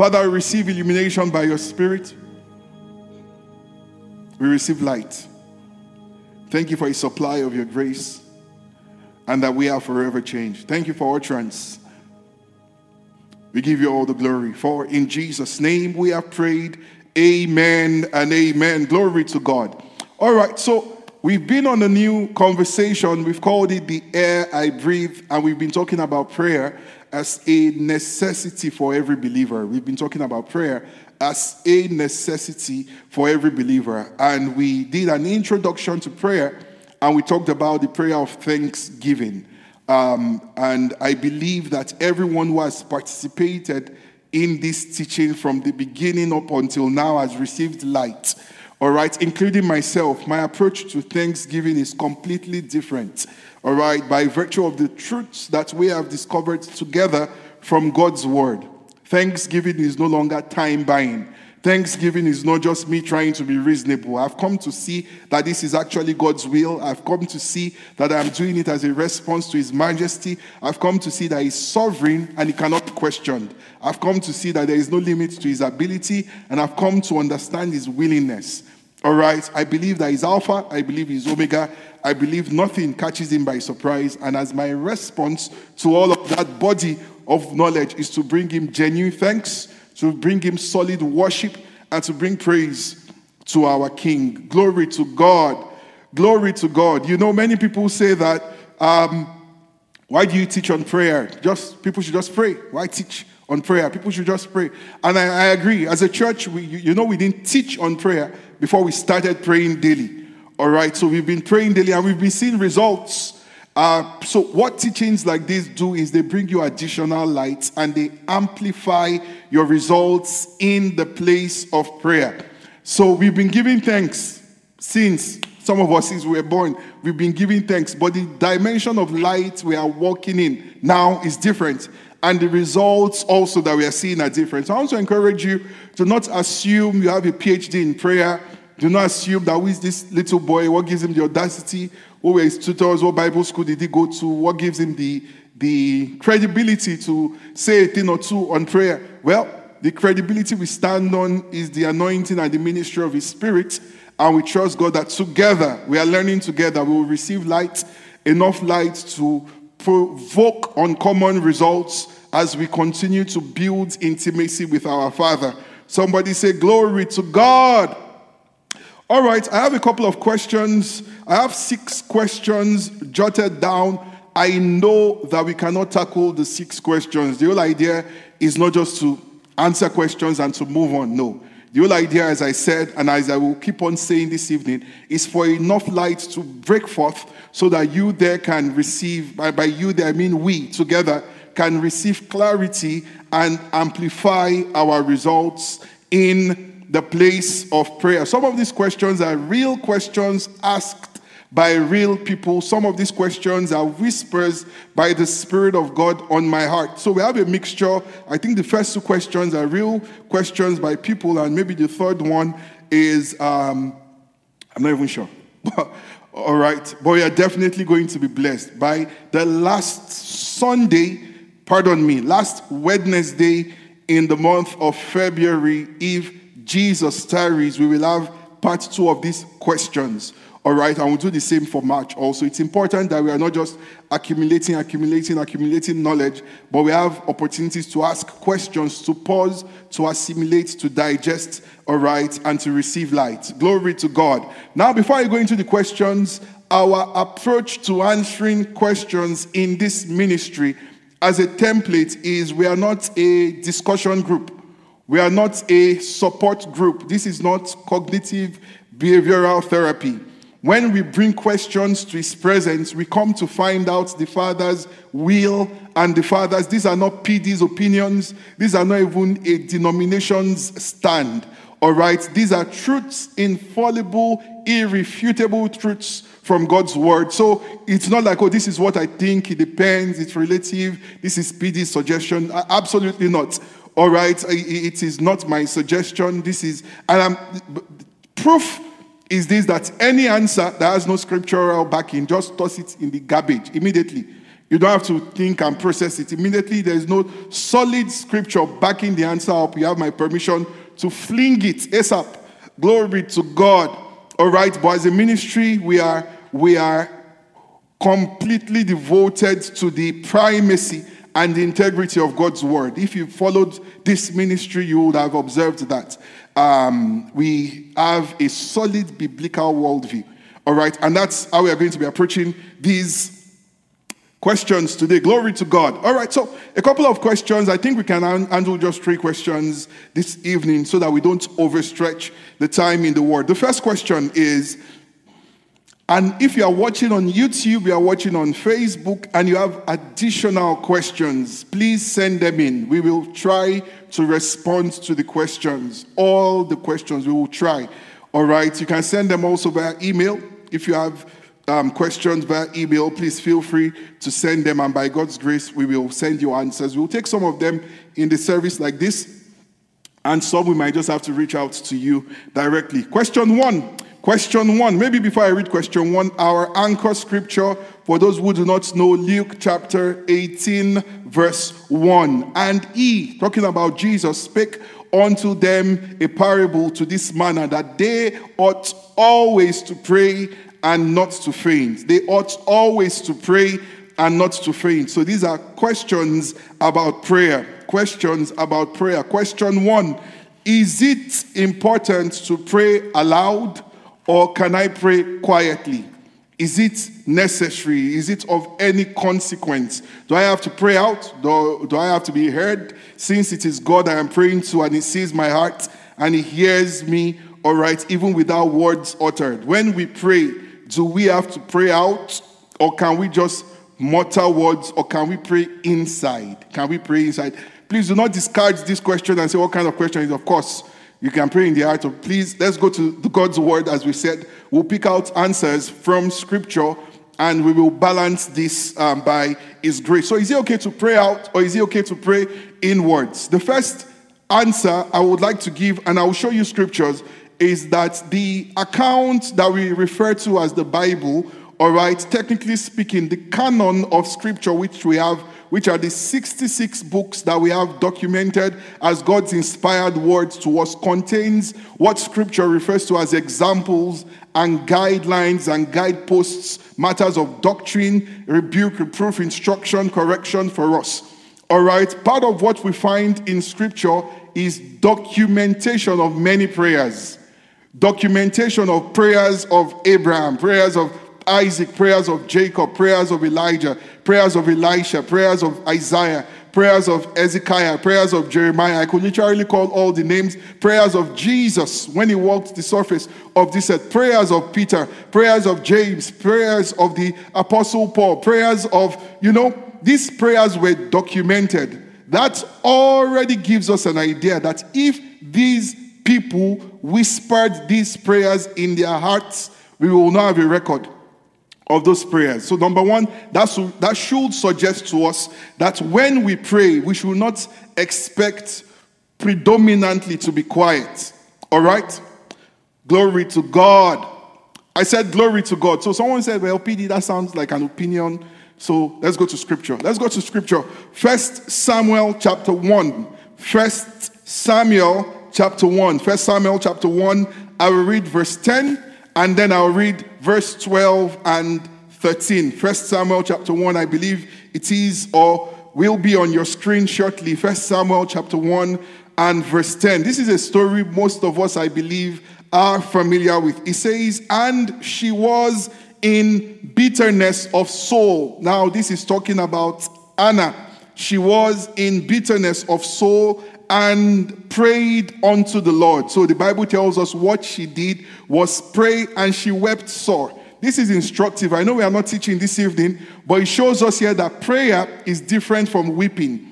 Father, we receive illumination by your Spirit. We receive light. Thank you for a supply of your grace and that we are forever changed. Thank you for utterance. We give you all the glory. For in Jesus' name we have prayed. Amen and amen. Glory to God. All right, so we've been on a new conversation. We've called it The Air I Breathe, and we've been talking about prayer as a necessity for every believer. We've been talking about prayer as a necessity for every believer. And we did an introduction to prayer, and we talked about the prayer of thanksgiving. Um, and I believe that everyone who has participated in this teaching from the beginning up until now has received light. All right, including myself, my approach to Thanksgiving is completely different. All right, by virtue of the truths that we have discovered together from God's Word. Thanksgiving is no longer time buying. Thanksgiving is not just me trying to be reasonable. I've come to see that this is actually God's will. I've come to see that I'm doing it as a response to His majesty. I've come to see that He's sovereign and He cannot be questioned. I've come to see that there is no limit to His ability, and I've come to understand His willingness. All right, I believe that He's Alpha, I believe He's Omega, I believe nothing catches Him by surprise, and as my response to all of that body of knowledge is to bring Him genuine thanks to bring him solid worship and to bring praise to our King. Glory to God. Glory to God. You know, many people say that, um, why do you teach on prayer? Just people should just pray. Why teach on prayer? People should just pray. And I, I agree. As a church, we, you know, we didn't teach on prayer before we started praying daily. All right, so we've been praying daily and we've been seeing results uh, so, what teachings like this do is they bring you additional light and they amplify your results in the place of prayer. So, we've been giving thanks since some of us, since we were born, we've been giving thanks, but the dimension of light we are walking in now is different. And the results also that we are seeing are different. So I want to encourage you to not assume you have a PhD in prayer. Do not assume that is this little boy, what gives him the audacity who were his tutors, what Bible school did he go to, what gives him the, the credibility to say a thing or two on prayer? Well, the credibility we stand on is the anointing and the ministry of his spirit. And we trust God that together, we are learning together, we will receive light, enough light to provoke uncommon results as we continue to build intimacy with our Father. Somebody say, Glory to God. All right, I have a couple of questions. I have six questions jotted down. I know that we cannot tackle the six questions. The whole idea is not just to answer questions and to move on. No. The whole idea, as I said, and as I will keep on saying this evening, is for enough light to break forth so that you there can receive, by, by you there I mean we together, can receive clarity and amplify our results in the place of prayer. Some of these questions are real questions asked by real people. Some of these questions are whispers by the Spirit of God on my heart. So we have a mixture. I think the first two questions are real questions by people, and maybe the third one is um, I'm not even sure. All right, but we are definitely going to be blessed by the last Sunday, pardon me, last Wednesday in the month of February, if Jesus tarries, we will have part two of these questions. All right, and we'll do the same for March also. It's important that we are not just accumulating, accumulating, accumulating knowledge, but we have opportunities to ask questions, to pause, to assimilate, to digest, all right, and to receive light. Glory to God. Now, before I go into the questions, our approach to answering questions in this ministry as a template is we are not a discussion group. We are not a support group. This is not cognitive behavioral therapy. When we bring questions to His presence, we come to find out the Father's will and the Father's. These are not PD's opinions. These are not even a denomination's stand. All right? These are truths, infallible, irrefutable truths from God's word. So it's not like, oh, this is what I think. It depends. It's relative. This is PD's suggestion. Absolutely not. All right, it is not my suggestion. This is, and I'm, proof is this that any answer that has no scriptural backing, just toss it in the garbage immediately. You don't have to think and process it immediately. There is no solid scripture backing the answer up. You have my permission to fling it ASAP. Glory to God. All right, but as a ministry, we are we are completely devoted to the primacy and the integrity of God's word. If you followed this ministry, you would have observed that um, we have a solid biblical worldview. All right, and that's how we are going to be approaching these questions today. Glory to God. All right, so a couple of questions. I think we can handle just three questions this evening so that we don't overstretch the time in the word. The first question is, and if you are watching on YouTube, you are watching on Facebook, and you have additional questions, please send them in. We will try to respond to the questions. All the questions we will try. All right, you can send them also via email if you have um, questions via email, please feel free to send them, and by God's grace, we will send you answers. We'll take some of them in the service like this, and some we might just have to reach out to you directly. Question one. Question one. Maybe before I read question one, our anchor scripture for those who do not know, Luke chapter 18, verse 1. And he, talking about Jesus, spake unto them a parable to this manner that they ought always to pray and not to faint. They ought always to pray and not to faint. So these are questions about prayer. Questions about prayer. Question one Is it important to pray aloud or can I pray quietly? Is it necessary? Is it of any consequence? Do I have to pray out? Do, do I have to be heard? Since it is God I am praying to and He sees my heart and He hears me, all right, even without words uttered. When we pray, do we have to pray out or can we just mutter words or can we pray inside? Can we pray inside? Please do not discard this question and say, What kind of question is? Of course, you can pray in the heart of please. Let's go to God's word as we said. We'll pick out answers from scripture and we will balance this um, by His grace. So, is it okay to pray out or is it okay to pray in words? The first answer I would like to give, and I will show you scriptures, is that the account that we refer to as the Bible, all right, technically speaking, the canon of scripture which we have, which are the 66 books that we have documented as God's inspired words to us, contains what scripture refers to as examples and guidelines and guideposts, matters of doctrine, rebuke, reproof, instruction, correction for us. All right, part of what we find in scripture is documentation of many prayers documentation of prayers of Abraham, prayers of Isaac, prayers of Jacob, prayers of Elijah, prayers of Elisha, prayers of Isaiah, prayers of Ezekiel, prayers of Jeremiah. I could literally call all the names. Prayers of Jesus when he walked the surface of this earth. Prayers of Peter, prayers of James, prayers of the Apostle Paul, prayers of, you know, these prayers were documented. That already gives us an idea that if these people whispered these prayers in their hearts, we will now have a record of those prayers. So, number one, that's, that should suggest to us that when we pray, we should not expect predominantly to be quiet. All right? Glory to God. I said glory to God. So, someone said, well, PD, that sounds like an opinion. So, let's go to scripture. Let's go to scripture. First Samuel chapter 1. First Samuel chapter 1. First Samuel chapter 1, I will read verse 10 and then I'll read verse 12 and 13. First Samuel chapter 1, I believe it is or will be on your screen shortly. First Samuel chapter 1 and verse 10. This is a story most of us, I believe, are familiar with. It says, And she was in bitterness of soul. Now, this is talking about Anna. She was in bitterness of soul and prayed unto the Lord. So the Bible tells us what she did was pray and she wept sore. This is instructive. I know we are not teaching this evening, but it shows us here that prayer is different from weeping.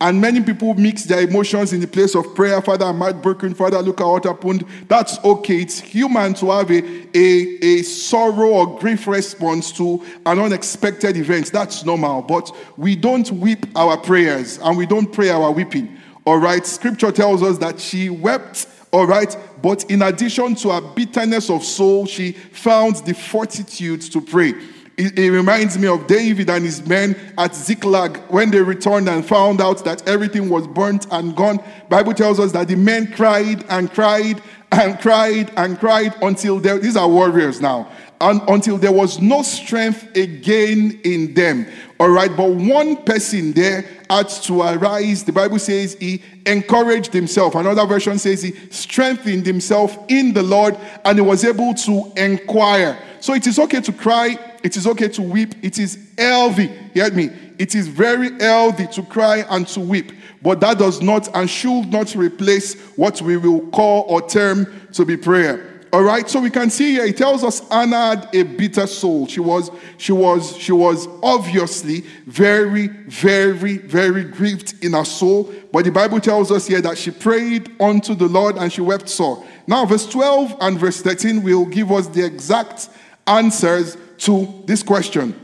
And many people mix their emotions in the place of prayer. Father, I'm heartbroken. Father, look at what happened. That's okay. It's human to have a, a, a sorrow or grief response to an unexpected event. That's normal. But we don't weep our prayers and we don't pray our weeping. All right, scripture tells us that she wept, all right, but in addition to her bitterness of soul, she found the fortitude to pray. It It, reminds me of David and his men at Ziklag when they returned and found out that everything was burnt and gone. Bible tells us that the men cried and cried and cried and cried until they, these are warriors now and until there was no strength again in them. All right, but one person there had to arise. The Bible says he encouraged himself. Another version says he strengthened himself in the Lord and he was able to inquire. So it is okay to cry, it is okay to weep, it is healthy. Hear me. It is very healthy to cry and to weep, but that does not and should not replace what we will call or term to be prayer. All right, so we can see here it tells us Anna had a bitter soul. She was, she was, she was obviously very, very, very grieved in her soul. But the Bible tells us here that she prayed unto the Lord and she wept sore. Now, verse 12 and verse 13 will give us the exact answers to this question.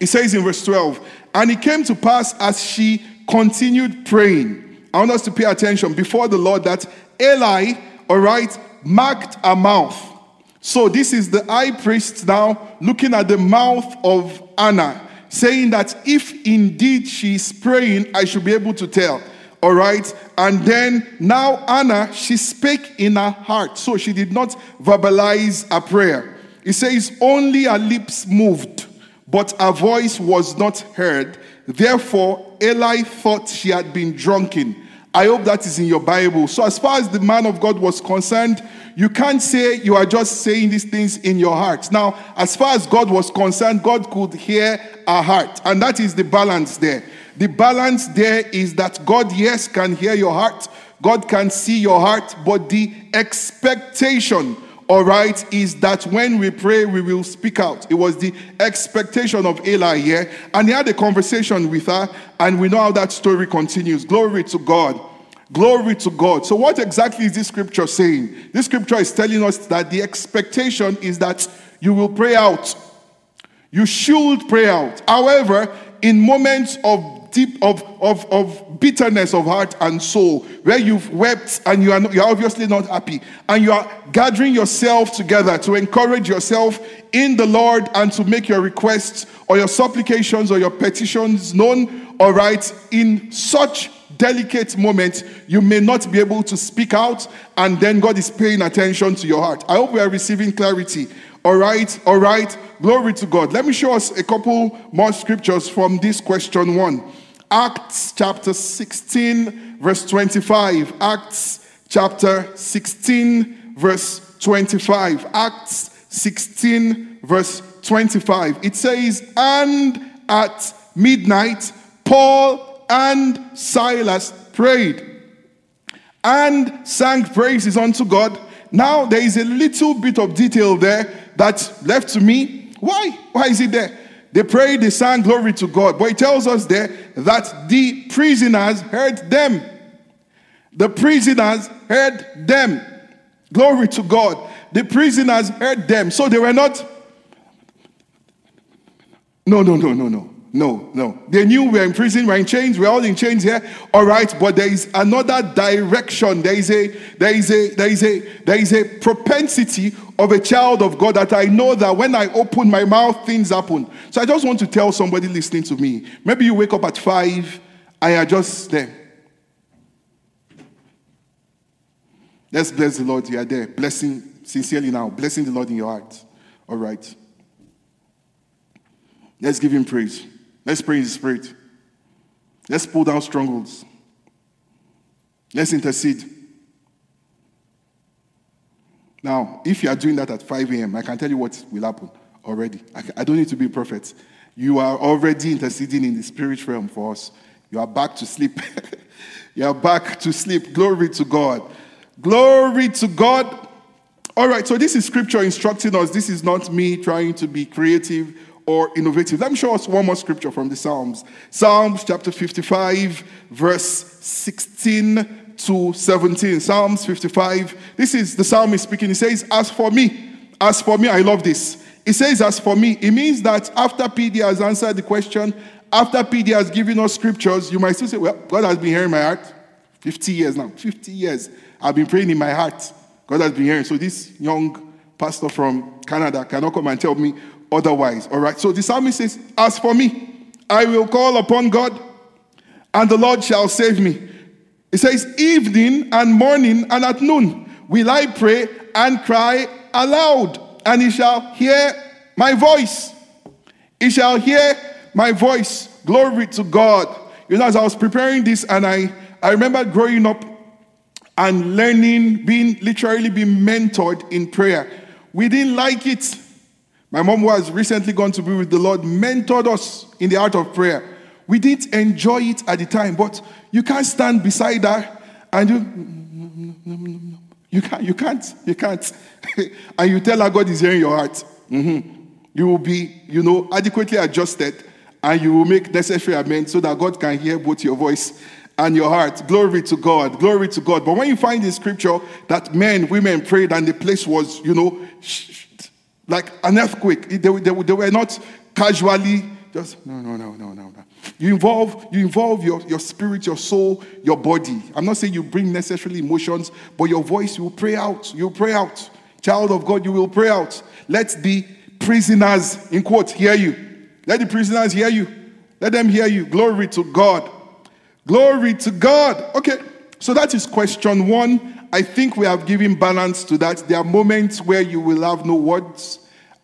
It says in verse 12, and it came to pass as she continued praying. I want us to pay attention before the Lord that Eli, all right, marked a mouth. So this is the high priest now looking at the mouth of Anna, saying that if indeed she is praying, I should be able to tell. All right. And then now Anna, she spake in her heart. So she did not verbalize a prayer. It says, only her lips moved, but her voice was not heard. Therefore, Eli thought she had been drunken. I hope that is in your Bible. So, as far as the man of God was concerned, you can't say you are just saying these things in your heart. Now, as far as God was concerned, God could hear our heart. And that is the balance there. The balance there is that God, yes, can hear your heart, God can see your heart, but the expectation all right, is that when we pray, we will speak out. It was the expectation of Eli here. And he had a conversation with her, and we know how that story continues. Glory to God. Glory to God. So, what exactly is this scripture saying? This scripture is telling us that the expectation is that you will pray out. You should pray out. However, in moments of deep of, of, of bitterness of heart and soul, where you've wept and you are, not, you're obviously not happy, and you are gathering yourself together to encourage yourself in the Lord and to make your requests or your supplications or your petitions known, all right, in such delicate moments, you may not be able to speak out, and then God is paying attention to your heart. I hope we are receiving clarity. All right, all right. Glory to God. Let me show us a couple more scriptures from this question one. Acts chapter 16, verse 25. Acts chapter 16, verse 25. Acts 16, verse 25. It says, And at midnight, Paul and Silas prayed and sang praises unto God. Now, there is a little bit of detail there that's left to me. Why? Why is it there? They prayed, they sang glory to God. But it tells us there that the prisoners heard them. The prisoners heard them. Glory to God. The prisoners heard them. So they were not. No, no, no, no, no. No, no. They knew we're in prison, we're in chains, we're all in chains here. All right, but there is another direction. There is a there is a there is a there is a propensity of a child of God that I know that when I open my mouth, things happen. So I just want to tell somebody listening to me. Maybe you wake up at five and you're just there. Let's bless the Lord. You are there. Blessing sincerely now. Blessing the Lord in your heart. All right. Let's give him praise. Let's pray in the Spirit. Let's pull down strongholds. Let's intercede. Now, if you are doing that at 5 a.m., I can tell you what will happen already. I, don't need to be a prophet. You are already interceding in the spirit realm for us. You are back to sleep. you are back to sleep. Glory to God. Glory to God. All right, so this is scripture instructing us. This is not me trying to be creative or innovative. Let me show us one more scripture from the Psalms. Psalms chapter 55, verse 16 to 17. Psalms 55. This is the psalmist speaking. He says, As for me, as for me, I love this. He says, As for me, it means that after PD has answered the question, after PD has given us scriptures, you might still say, Well, God has been hearing my heart. 50 years now. 50 years. I've been praying in my heart. God has been hearing. So this young pastor from Canada cannot come and tell me, otherwise. All right. So the psalmist says, As for me, I will call upon God, and the Lord shall save me. It says, Evening and morning and at noon will I pray and cry aloud, and he shall hear my voice. He shall hear my voice. Glory to God. You know, as I was preparing this, and I, I remember growing up and learning, being literally being mentored in prayer. We didn't like it. My mom was recently gone to be with the Lord, mentored us in the art of prayer. We didn't enjoy it at the time, but you can't stand beside her and you, you can't, you can't, you can't. and you tell her God is hearing your heart. Mm-hmm. You will be, you know, adequately adjusted and you will make necessary amends so that God can hear both your voice and your heart. Glory to God. Glory to God. But when you find in scripture that men, women prayed and the place was, you know, like an earthquake, they, they, they were not casually just, no, no, no, no, no, no. You involve, you involve your, your spirit, your soul, your body. I'm not saying you bring necessarily emotions, but your voice, you will pray out. You pray out. Child of God, you will pray out. Let the prisoners, in quotes, hear you. Let the prisoners hear you. Let them hear you. Glory to God. Glory to God. Okay, so that is question one. I think we have given balance to that. There are moments where you will have no words,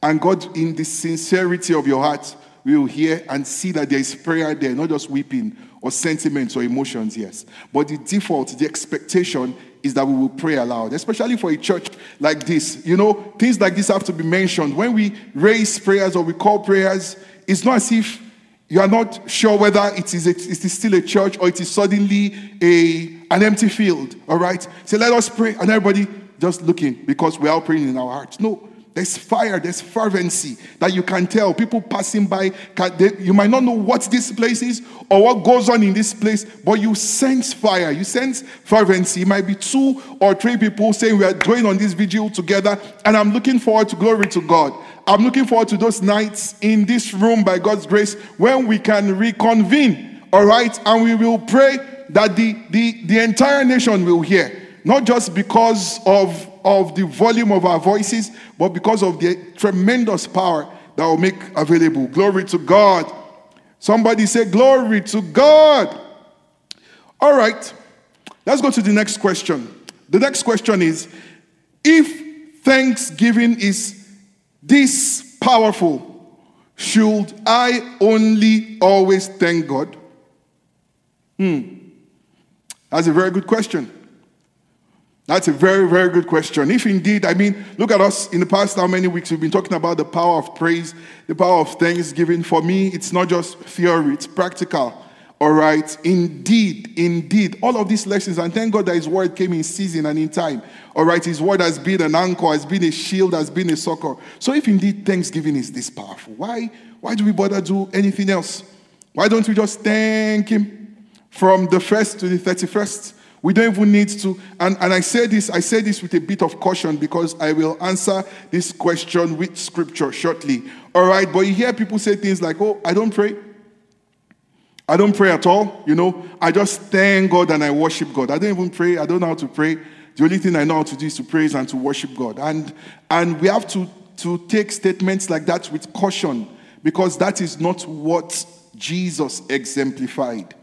and God, in the sincerity of your heart, will hear and see that there is prayer there, not just weeping or sentiments or emotions, yes. But the default, the expectation is that we will pray aloud, especially for a church like this. You know, things like this have to be mentioned. When we raise prayers or we call prayers, it's not as if you are not sure whether it is, a, it is still a church or it is suddenly a, an empty field, all right? So let us pray, and everybody just looking because we are praying in our hearts. No, there's fire, there's fervency that you can tell. People passing by, can, they, you might not know what this place is or what goes on in this place, but you sense fire, you sense fervency. It might be two or three people saying, We are going on this vigil together, and I'm looking forward to glory to God. I'm looking forward to those nights in this room by God's grace when we can reconvene, all right? And we will pray that the, the, the entire nation will hear, not just because of, of the volume of our voices, but because of the tremendous power that will make available. Glory to God. Somebody say, Glory to God. All right, let's go to the next question. The next question is If thanksgiving is this powerful, should I only always thank God? Hmm. That's a very good question. That's a very, very good question. If indeed, I mean, look at us in the past how many weeks we've been talking about the power of praise, the power of thanksgiving. For me, it's not just theory, it's practical. All right, indeed, indeed, all of these lessons, and thank God that His word came in season and in time. All right, His word has been an anchor, has been a shield, has been a succor. So, if indeed Thanksgiving is this powerful, why, why do we bother do anything else? Why don't we just thank Him from the first to the thirty-first? We don't even need to. And, and I say this, I say this with a bit of caution because I will answer this question with scripture shortly. All right, but you hear people say things like, "Oh, I don't pray." I don't pray at all, you know. I just thank God and I worship God. I don't even pray. I don't know how to pray. The only thing I know how to do is to praise and to worship God. And and we have to to take statements like that with caution because that is not what Jesus exemplified.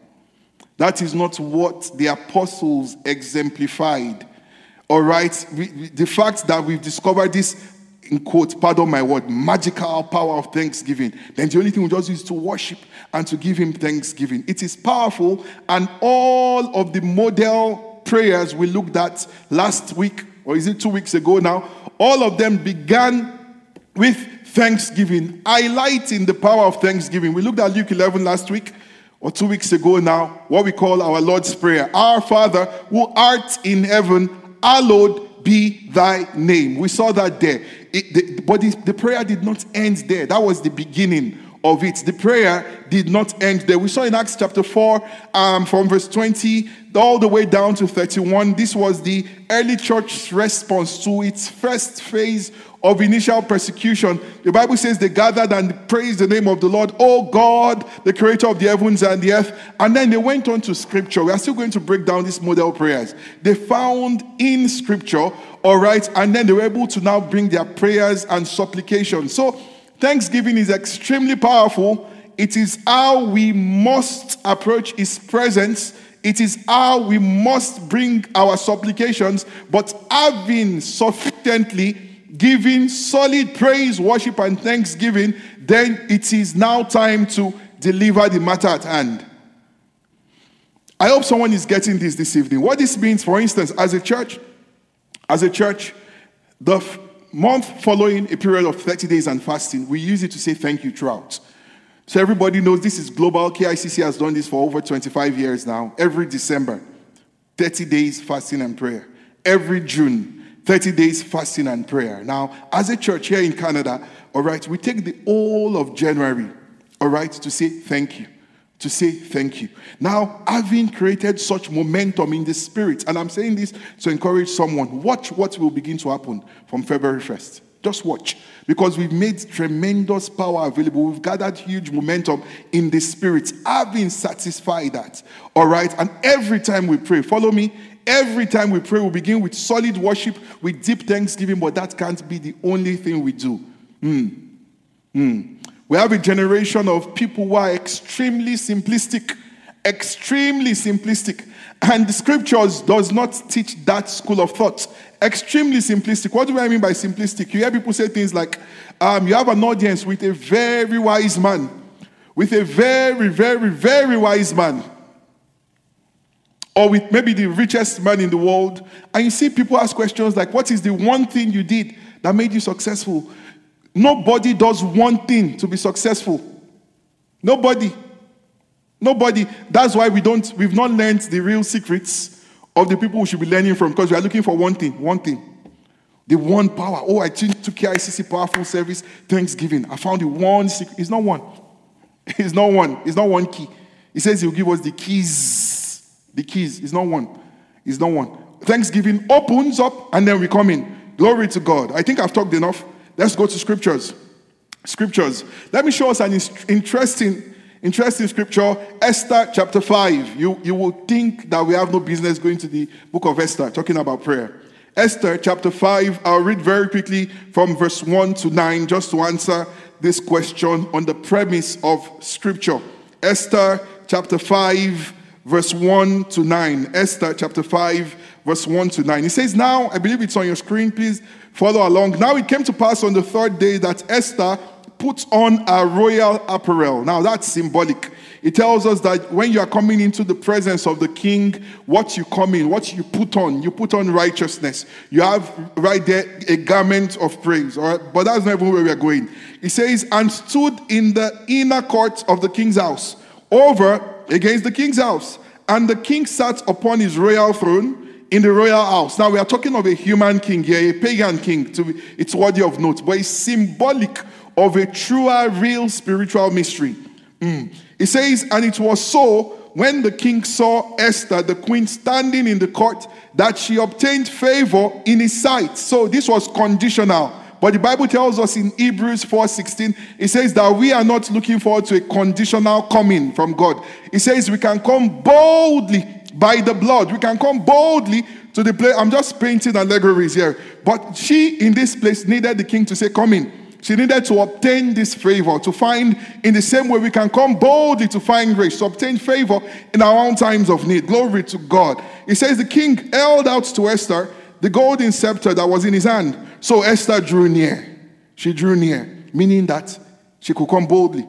That is not what the apostles exemplified. All right? We, the fact that we've discovered this in quote, pardon my word, magical power of thanksgiving, then the only thing we just do is to worship and to give him thanksgiving. It is powerful, and all of the model prayers we looked at last week, or is it two weeks ago now, all of them began with thanksgiving, highlighting the power of thanksgiving. We looked at Luke 11 last week or two weeks ago now, what we call our Lord's Prayer. Our Father who art in heaven, hallowed be thy name. We saw that there. It, the, but the, the prayer did not end there. That was the beginning of it. The prayer did not end there. We saw in Acts chapter 4, um, from verse 20 all the way down to 31. This was the early church's response to its first phase of initial persecution. The Bible says they gathered and praised the name of the Lord, oh God, the creator of the heavens and the earth. And then they went on to scripture. We are still going to break down these model prayers. They found in scripture, all right, and then they were able to now bring their prayers and supplications. So Thanksgiving is extremely powerful. It is how we must approach His presence. It is how we must bring our supplications, but having sufficiently given solid praise, worship, and thanksgiving, then it is now time to deliver the matter at hand. I hope someone is getting this this evening. What this means, for instance, as a church, as a church, the f- month following a period of 30 days and fasting, we use it to say thank you throughout. So everybody knows this is global. KICC has done this for over 25 years now. Every December, 30 days fasting and prayer. Every June, 30 days fasting and prayer. Now, as a church here in Canada, all right, we take the whole of January, all right, to say thank you to say thank you. Now, having created such momentum in the spirit, and I'm saying this to encourage someone, watch what will begin to happen from February 1st. Just watch. Because we've made tremendous power available. We've gathered huge momentum in the spirit, having satisfied that. All right. And every time we pray, follow me. Every time we pray, we begin with solid worship, with deep thanksgiving, but that can't be the only thing we do. Hmm. Hmm. We have a generation of people who are extremely simplistic, extremely simplistic. And the scriptures does not teach that school of thought. Extremely simplistic. What do I mean by simplistic? You hear people say things like, um, you have an audience with a very wise man, with a very, very, very wise man, or with maybe the richest man in the world. And you see people ask questions like, what is the one thing you did that made you successful? Nobody does one thing to be successful. Nobody. Nobody. That's why we don't, we've not learned the real secrets of the people we should be learning from because we are looking for one thing, one thing. The one power. Oh, I tuned to KICC Powerful Service Thanksgiving. I found the one secret. It's not one. It's not one. It's not one key. He says he'll give us the keys. The keys. is not one. It's not one. Thanksgiving opens up and then we come in. Glory to God. I think I've talked enough. Let's go to scriptures. Scriptures. Let me show us an interesting, interesting scripture. Esther chapter 5. You, you will think that we have no business going to the book of Esther, talking about prayer. Esther chapter 5. I'll read very quickly from verse 1 to 9 just to answer this question on the premise of scripture. Esther chapter 5, verse 1 to 9. Esther chapter 5, verse 1 to 9. It says, Now, I believe it's on your screen, please follow along. Now it came to pass on the third day that Esther put on a royal apparel. Now that's symbolic. It tells us that when you are coming into the presence of the king, what you come in, what you put on, you put on righteousness. You have right there a garment of praise. All right, but that's not even where we are going. It says, and stood in the inner court of the king's house, over against the king's house. And the king sat upon his royal throne in the royal house. Now we are talking of a human king here, a pagan king. To, it's worthy of note, but it's symbolic of a truer, real spiritual mystery. Mm. It says, and it was so when the king saw Esther, the queen, standing in the court, that she obtained favor in his sight. So this was conditional. But the Bible tells us in Hebrews 4:16, it says that we are not looking forward to a conditional coming from God. It says we can come boldly by the blood. We can come boldly to the place. I'm just painting allegories here. But she, in this place, needed the king to say, Come in. She needed to obtain this favor, to find in the same way we can come boldly to find grace, to obtain favor in our own times of need. Glory to God. It says the king held out to Esther the golden scepter that was in his hand. So Esther drew near. She drew near, meaning that she could come boldly.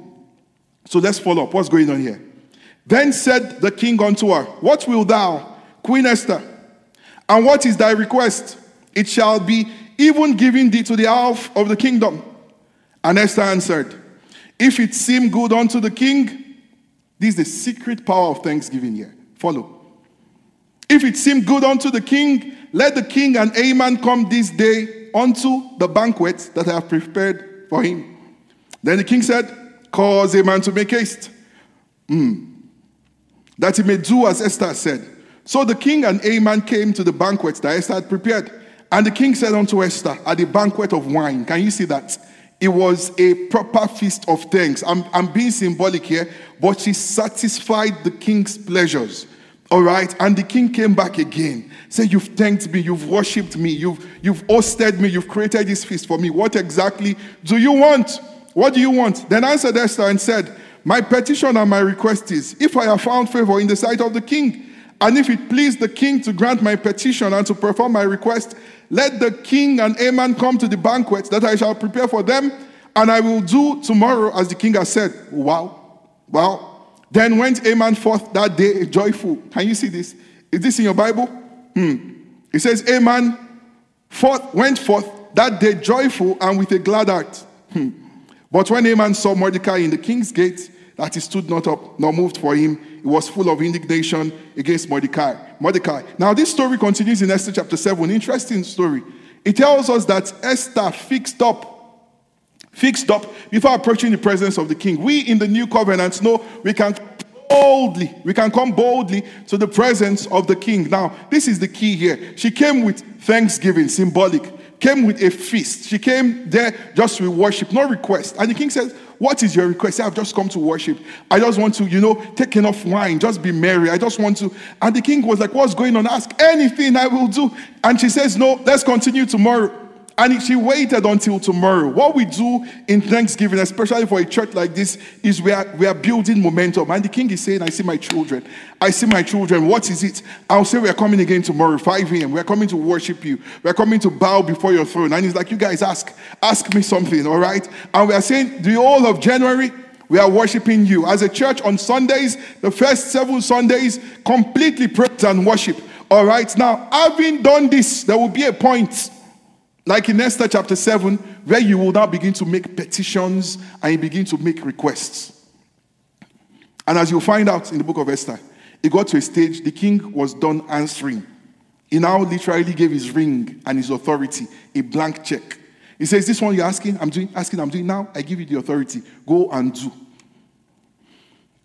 So let's follow up. What's going on here? Then said the king unto her, What wilt thou, Queen Esther? And what is thy request? It shall be even given thee to the half of the kingdom. And Esther answered, If it seem good unto the king, this is the secret power of thanksgiving here. Follow. If it seem good unto the king, let the king and Haman come this day unto the banquet that I have prepared for him. Then the king said, Cause Haman to make haste. Mm that he may do as Esther said. So the king and Haman came to the banquet that Esther had prepared. And the king said unto Esther at the banquet of wine, Can you see that? It was a proper feast of thanks. I'm, I'm being symbolic here, but she satisfied the king's pleasures. All right. And the king came back again. Say, You've thanked me, you've worshipped me, you've, you've hosted me, you've created this feast for me. What exactly do you want? What do you want? Then answered Esther and said, My petition and my request is, if I have found favor in the sight of the king, and if it please the king to grant my petition and to perform my request, let the king and Haman come to the banquet that I shall prepare for them, and I will do tomorrow as the king has said. Wow. Wow. Then went Haman forth that day joyful. Can you see this? Is this in your Bible? Hmm. It says, Haman forth, went forth that day joyful and with a glad heart. Hmm. But when Haman saw Mordecai in the king's gate, that he stood not up nor moved for him, he was full of indignation against Mordecai. Mordecai. Now, this story continues in Esther chapter 7. Interesting story. It tells us that Esther fixed up fixed up before approaching the presence of the king. We in the new covenant know we can boldly, we can come boldly to the presence of the king. Now, this is the key here. She came with thanksgiving, symbolic, came with a feast. She came there just with worship, no request. And the king says, What is your request? I've just come to worship. I just want to, you know, take enough wine, just be merry. I just want to. And the king was like, What's going on? Ask anything I will do. And she says, No, let's continue tomorrow. And she waited until tomorrow. What we do in Thanksgiving, especially for a church like this, is we are, we are building momentum. And the king is saying, I see my children. I see my children. What is it? I'll say, We are coming again tomorrow, 5 a.m. We are coming to worship you. We are coming to bow before your throne. And he's like, You guys ask, ask me something, all right? And we are saying, The whole of January, we are worshiping you. As a church on Sundays, the first several Sundays, completely praise and worship. All right, now, having done this, there will be a point like in Esther chapter 7, where you will now begin to make petitions and you begin to make requests. And as you'll find out in the book of Esther, it got to a stage, the king was done answering. He now literally gave his ring and his authority a blank check. He says, This one you're asking, I'm doing, asking, I'm doing now, I give you the authority. Go and do.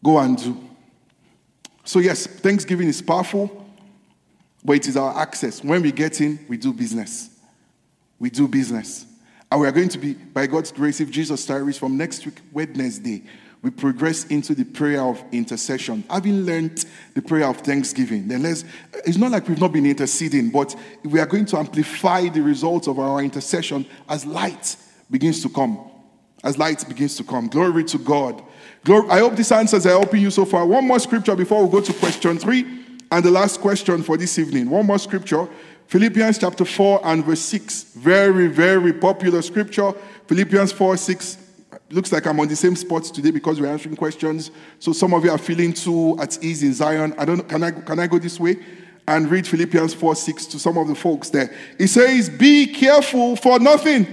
Go and do. So, yes, Thanksgiving is powerful, but it is our access. When we get in, we do business we do business. And we are going to be, by God's grace, if Jesus tarries from next week, Wednesday, we progress into the prayer of intercession. Having learned the prayer of thanksgiving, then let's, it's not like we've not been interceding, but we are going to amplify the results of our intercession as light begins to come. As light begins to come. Glory to God. Glory, I hope these answers are helping you so far. One more scripture before we go to question three and the last question for this evening. One more scripture Philippians chapter 4 and verse 6. Very, very popular scripture. Philippians 4 6. Looks like I'm on the same spot today because we're answering questions. So some of you are feeling too at ease in Zion. I don't can I can I go this way? And read Philippians 4 6 to some of the folks there. It says, Be careful for nothing,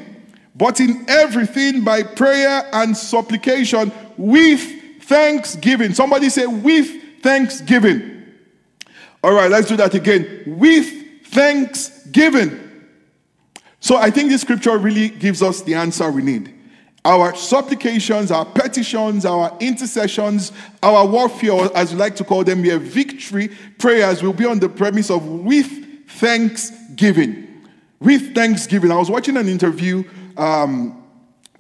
but in everything by prayer and supplication with thanksgiving. Somebody say, with thanksgiving. All right, let's do that again. With thanksgiving. So I think this scripture really gives us the answer we need. Our supplications, our petitions, our intercessions, our warfare, as we like to call them your victory prayers, will be on the premise of with thanksgiving. With thanksgiving. I was watching an interview um,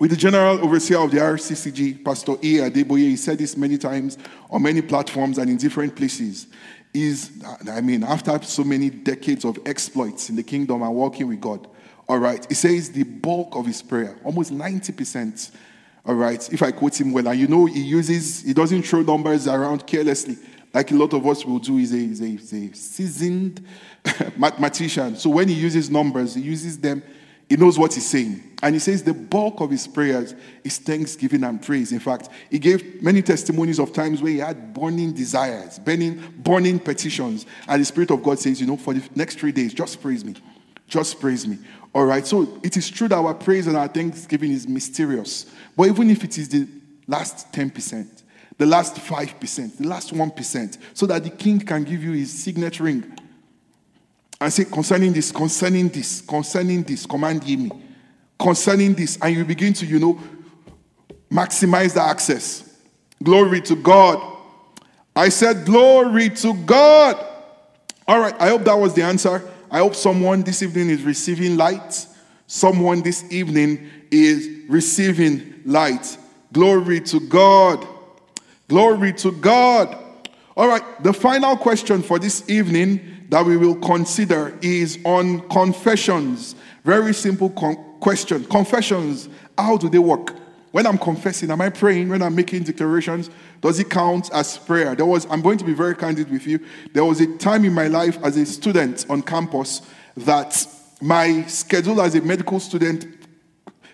with the general overseer of the RCCG, Pastor A. Adeboye. He said this many times on many platforms and in different places is, I mean, after so many decades of exploits in the kingdom and walking with God, all right, he says the bulk of his prayer, almost 90%, all right, if I quote him well, and you know he uses, he doesn't throw numbers around carelessly, like a lot of us will do. He's a, he's a, he's a seasoned mathematician. So when he uses numbers, he uses them he knows what he's saying. And he says the bulk of his prayers is thanksgiving and praise. In fact, he gave many testimonies of times where he had burning desires, burning, burning petitions. And the Spirit of God says, you know, for the next three days, just praise me. Just praise me. All right. So it is true that our praise and our thanksgiving is mysterious. But even if it is the last 10%, the last 5%, the last 1%, so that the king can give you his signet ring and say, concerning this, concerning this, concerning this, command ye me. Concerning this, and you begin to, you know, maximize the access. Glory to God. I said, Glory to God. All right, I hope that was the answer. I hope someone this evening is receiving light. Someone this evening is receiving light. Glory to God. Glory to God. All right, the final question for this evening that we will consider is on confessions. Very simple con- question. Confessions, how do they work? when I'm confessing, am I praying? When I'm making declarations, does it count as prayer? There was, I'm going to be very candid with you. There was a time in my life as a student on campus that my schedule as a medical student.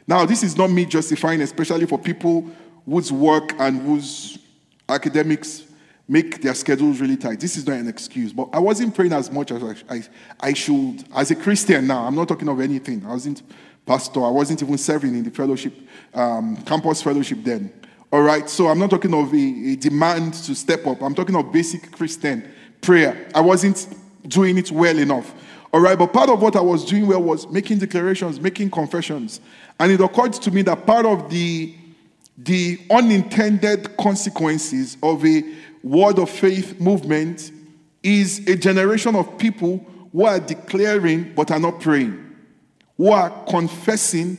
Now, this is not me justifying, especially for people whose work and whose academics make their schedules really tight. This is not an excuse, but I wasn't praying as much as I, I, I should. As a Christian now, I'm not talking of anything. I wasn't pastor. I wasn't even serving in the fellowship, um, campus fellowship then. All right, so I'm not talking of a, a demand to step up. I'm talking of basic Christian prayer. I wasn't doing it well enough. All right, but part of what I was doing well was making declarations, making confessions. And it occurred to me that part of the, the unintended consequences of a word of faith movement is a generation of people who are declaring but are not praying who are confessing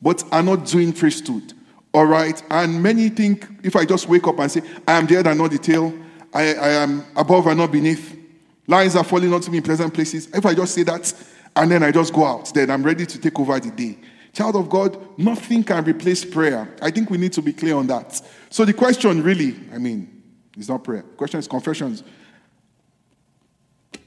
but are not doing priesthood. All right? And many think if I just wake up and say, I am there and not the tail, I, I am above and not beneath, lines are falling onto me in pleasant places. If I just say that and then I just go out, then I'm ready to take over the day. Child of God, nothing can replace prayer. I think we need to be clear on that. So the question really, I mean, it's not prayer. Question is confessions.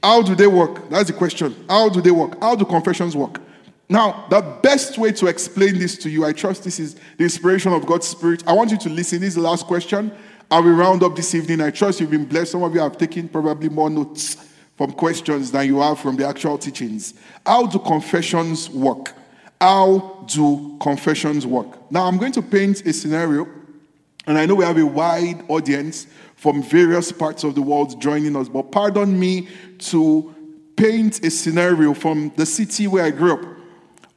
How do they work? That's the question. How do they work? How do confessions work? Now, the best way to explain this to you, I trust this is the inspiration of God's Spirit. I want you to listen. This is the last question. I will round up this evening. I trust you've been blessed. Some of you have taken probably more notes from questions than you have from the actual teachings. How do confessions work? How do confessions work? Now, I'm going to paint a scenario, and I know we have a wide audience from various parts of the world joining us, but pardon me to paint a scenario from the city where I grew up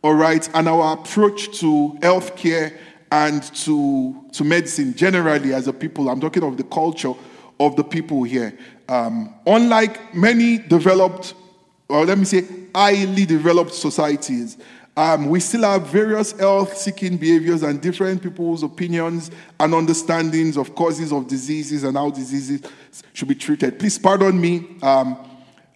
all right, and our approach to healthcare and to, to medicine generally as a people. I'm talking of the culture of the people here. Um, unlike many developed, or let me say, highly developed societies, um, we still have various health seeking behaviors and different people's opinions and understandings of causes of diseases and how diseases should be treated. Please pardon me. Um,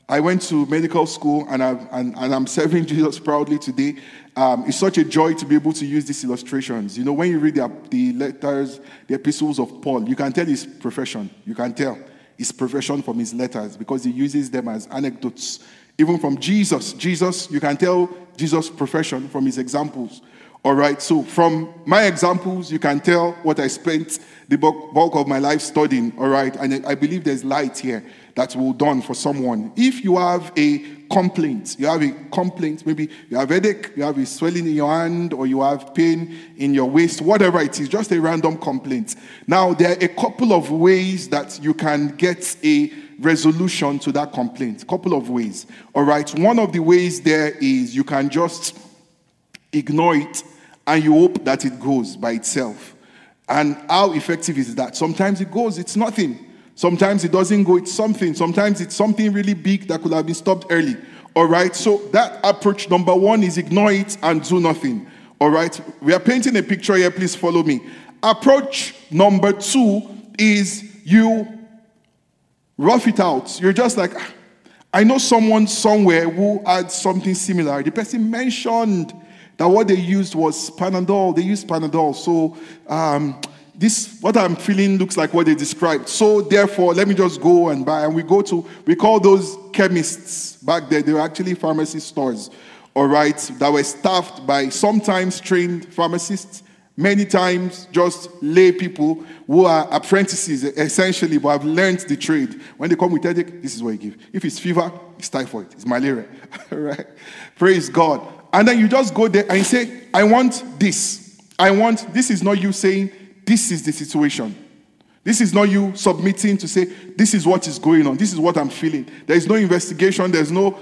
I went to medical school and, and, and I'm serving Jesus proudly today. Um, it's such a joy to be able to use these illustrations. You know, when you read the, the letters, the epistles of Paul, you can tell his profession. You can tell his profession from his letters because he uses them as anecdotes. Even from Jesus, Jesus, you can tell Jesus' profession from his examples. All right, so from my examples, you can tell what I spent the bulk of my life studying. All right, and I believe there's light here that will dawn for someone. If you have a complaint, you have a complaint, maybe you have headache, you have a swelling in your hand, or you have pain in your waist, whatever it is, just a random complaint. Now, there are a couple of ways that you can get a resolution to that complaint. Couple of ways. All right, one of the ways there is you can just ignore it and you hope that it goes by itself. And how effective is that? Sometimes it goes, it's nothing. Sometimes it doesn't go, it's something. Sometimes it's something really big that could have been stopped early. All right, so that approach number one is ignore it and do nothing. All right, we are painting a picture here, please follow me. Approach number two is you rough it out. You're just like, ah, I know someone somewhere who had something similar. The person mentioned that what they used was Panadol. They used Panadol. So, um, this what i'm feeling looks like what they described so therefore let me just go and buy and we go to we call those chemists back there they were actually pharmacy stores all right that were staffed by sometimes trained pharmacists many times just lay people who are apprentices essentially but have learned the trade when they come with headache this is what you give if it's fever it's typhoid it's malaria right? praise god and then you just go there and you say i want this i want this is not you saying this is the situation. This is not you submitting to say, this is what is going on. This is what I'm feeling. There is no investigation. There's no.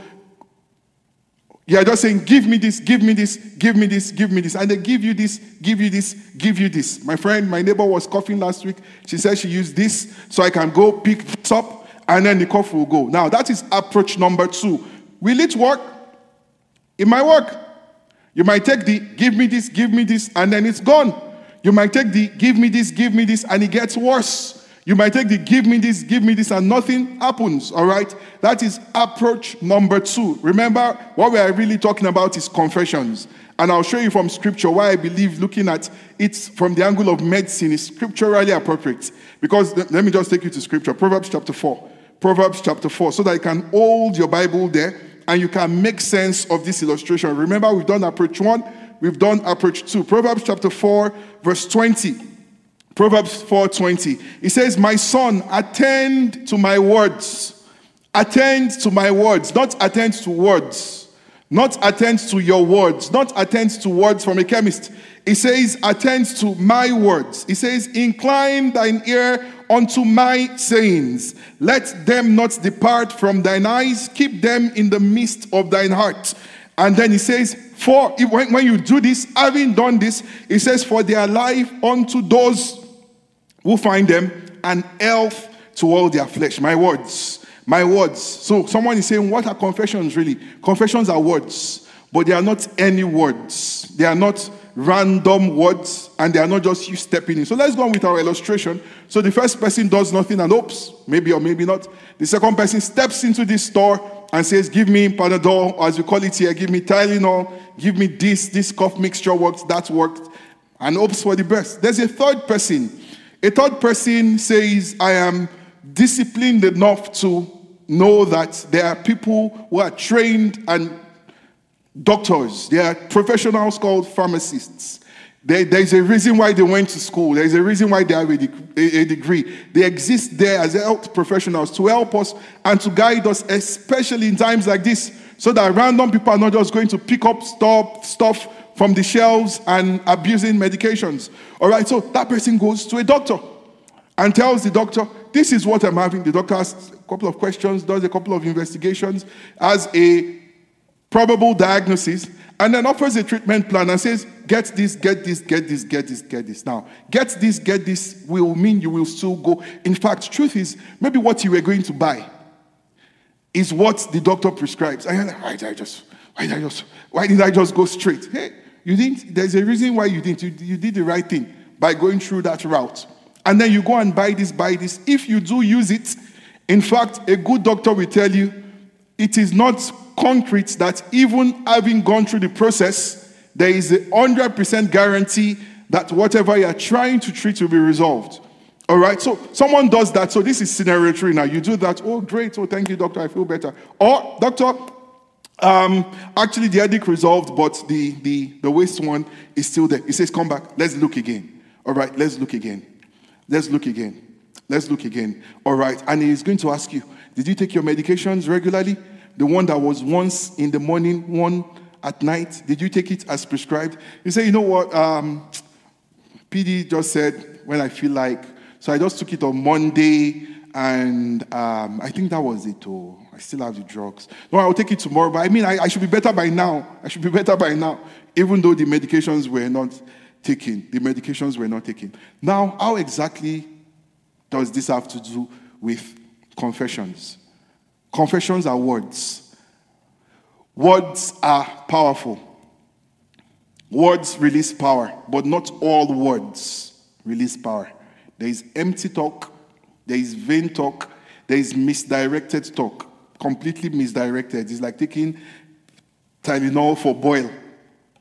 You're just saying, give me this, give me this, give me this, give me this. And they give you this, give you this, give you this. My friend, my neighbor was coughing last week. She said she used this so I can go pick this up and then the cough will go. Now, that is approach number two. Will it work? It might work. You might take the give me this, give me this, and then it's gone. You might take the give me this, give me this, and it gets worse. You might take the give me this, give me this, and nothing happens. All right? That is approach number two. Remember, what we are really talking about is confessions. And I'll show you from scripture why I believe looking at it from the angle of medicine is scripturally appropriate. Because let me just take you to scripture Proverbs chapter 4. Proverbs chapter 4, so that you can hold your Bible there and you can make sense of this illustration. Remember, we've done approach one, we've done approach two. Proverbs chapter 4, verse 20. Proverbs 4:20. It says, "My son, attend to my words. Attend to my words, not attend to words. Not attend to your words, not attend to words from a chemist. It says, attend to my words. It says, incline thine ear unto my sayings. Let them not depart from thine eyes. Keep them in the midst of thine heart. And then he says, For when, when you do this, having done this, he says, For their life unto those who find them, and health to all their flesh. My words. My words. So someone is saying, What are confessions really? Confessions are words, but they are not any words. They are not random words and they are not just you stepping in. So let's go on with our illustration. So the first person does nothing and hopes, maybe or maybe not. The second person steps into this store and says, Give me Panadol, or as we call it here, give me Tylenol, give me this, this cough mixture works, that worked, and hopes for the best. There's a third person. A third person says, I am disciplined enough to know that there are people who are trained and doctors, they are professionals called pharmacists. There, there's a reason why they went to school. There's a reason why they have a, a, a, degree. They exist there as health professionals to help us and to guide us, especially in times like this, so that random people are not just going to pick up stuff, stuff from the shelves and abusing medications. All right, so that person goes to a doctor and tells the doctor, This is what I'm having. The doctor asks a couple of questions, does a couple of investigations, has a probable diagnosis, and then offers a treatment plan and says, Get this, get this, get this, get this, get this. Now, get this, get this will mean you will still go. In fact, truth is, maybe what you were going to buy is what the doctor prescribes. And you're like, why did I just, why did I just, why did I just go straight? Hey, you didn't, there's a reason why you didn't. You, you did the right thing by going through that route. And then you go and buy this, buy this. If you do use it, in fact, a good doctor will tell you it is not concrete that even having gone through the process, there is a 100% guarantee that whatever you are trying to treat will be resolved. All right, so someone does that. So this is scenario three now. You do that. Oh, great. Oh, thank you, doctor. I feel better. Or, doctor, um, actually, the headache resolved, but the, the, the waist one is still there. He says, Come back. Let's look again. All right, let's look again. Let's look again. Let's look again. All right, and he's going to ask you, Did you take your medications regularly? The one that was once in the morning, one at night. Did you take it as prescribed? You say, You know what? Um, PD just said, When I feel like. So I just took it on Monday, and um, I think that was it. Oh, still have the drugs. No, I'll take it tomorrow. But I mean, I, I should be better by now. I should be better by now, even though the medications were not taken. The medications were not taken. Now, how exactly does this have to do with confessions? Confessions are words. Words are powerful. Words release power, but not all words release power. There is empty talk, there is vain talk, there is misdirected talk. Completely misdirected. It's like taking Tylenol for boil.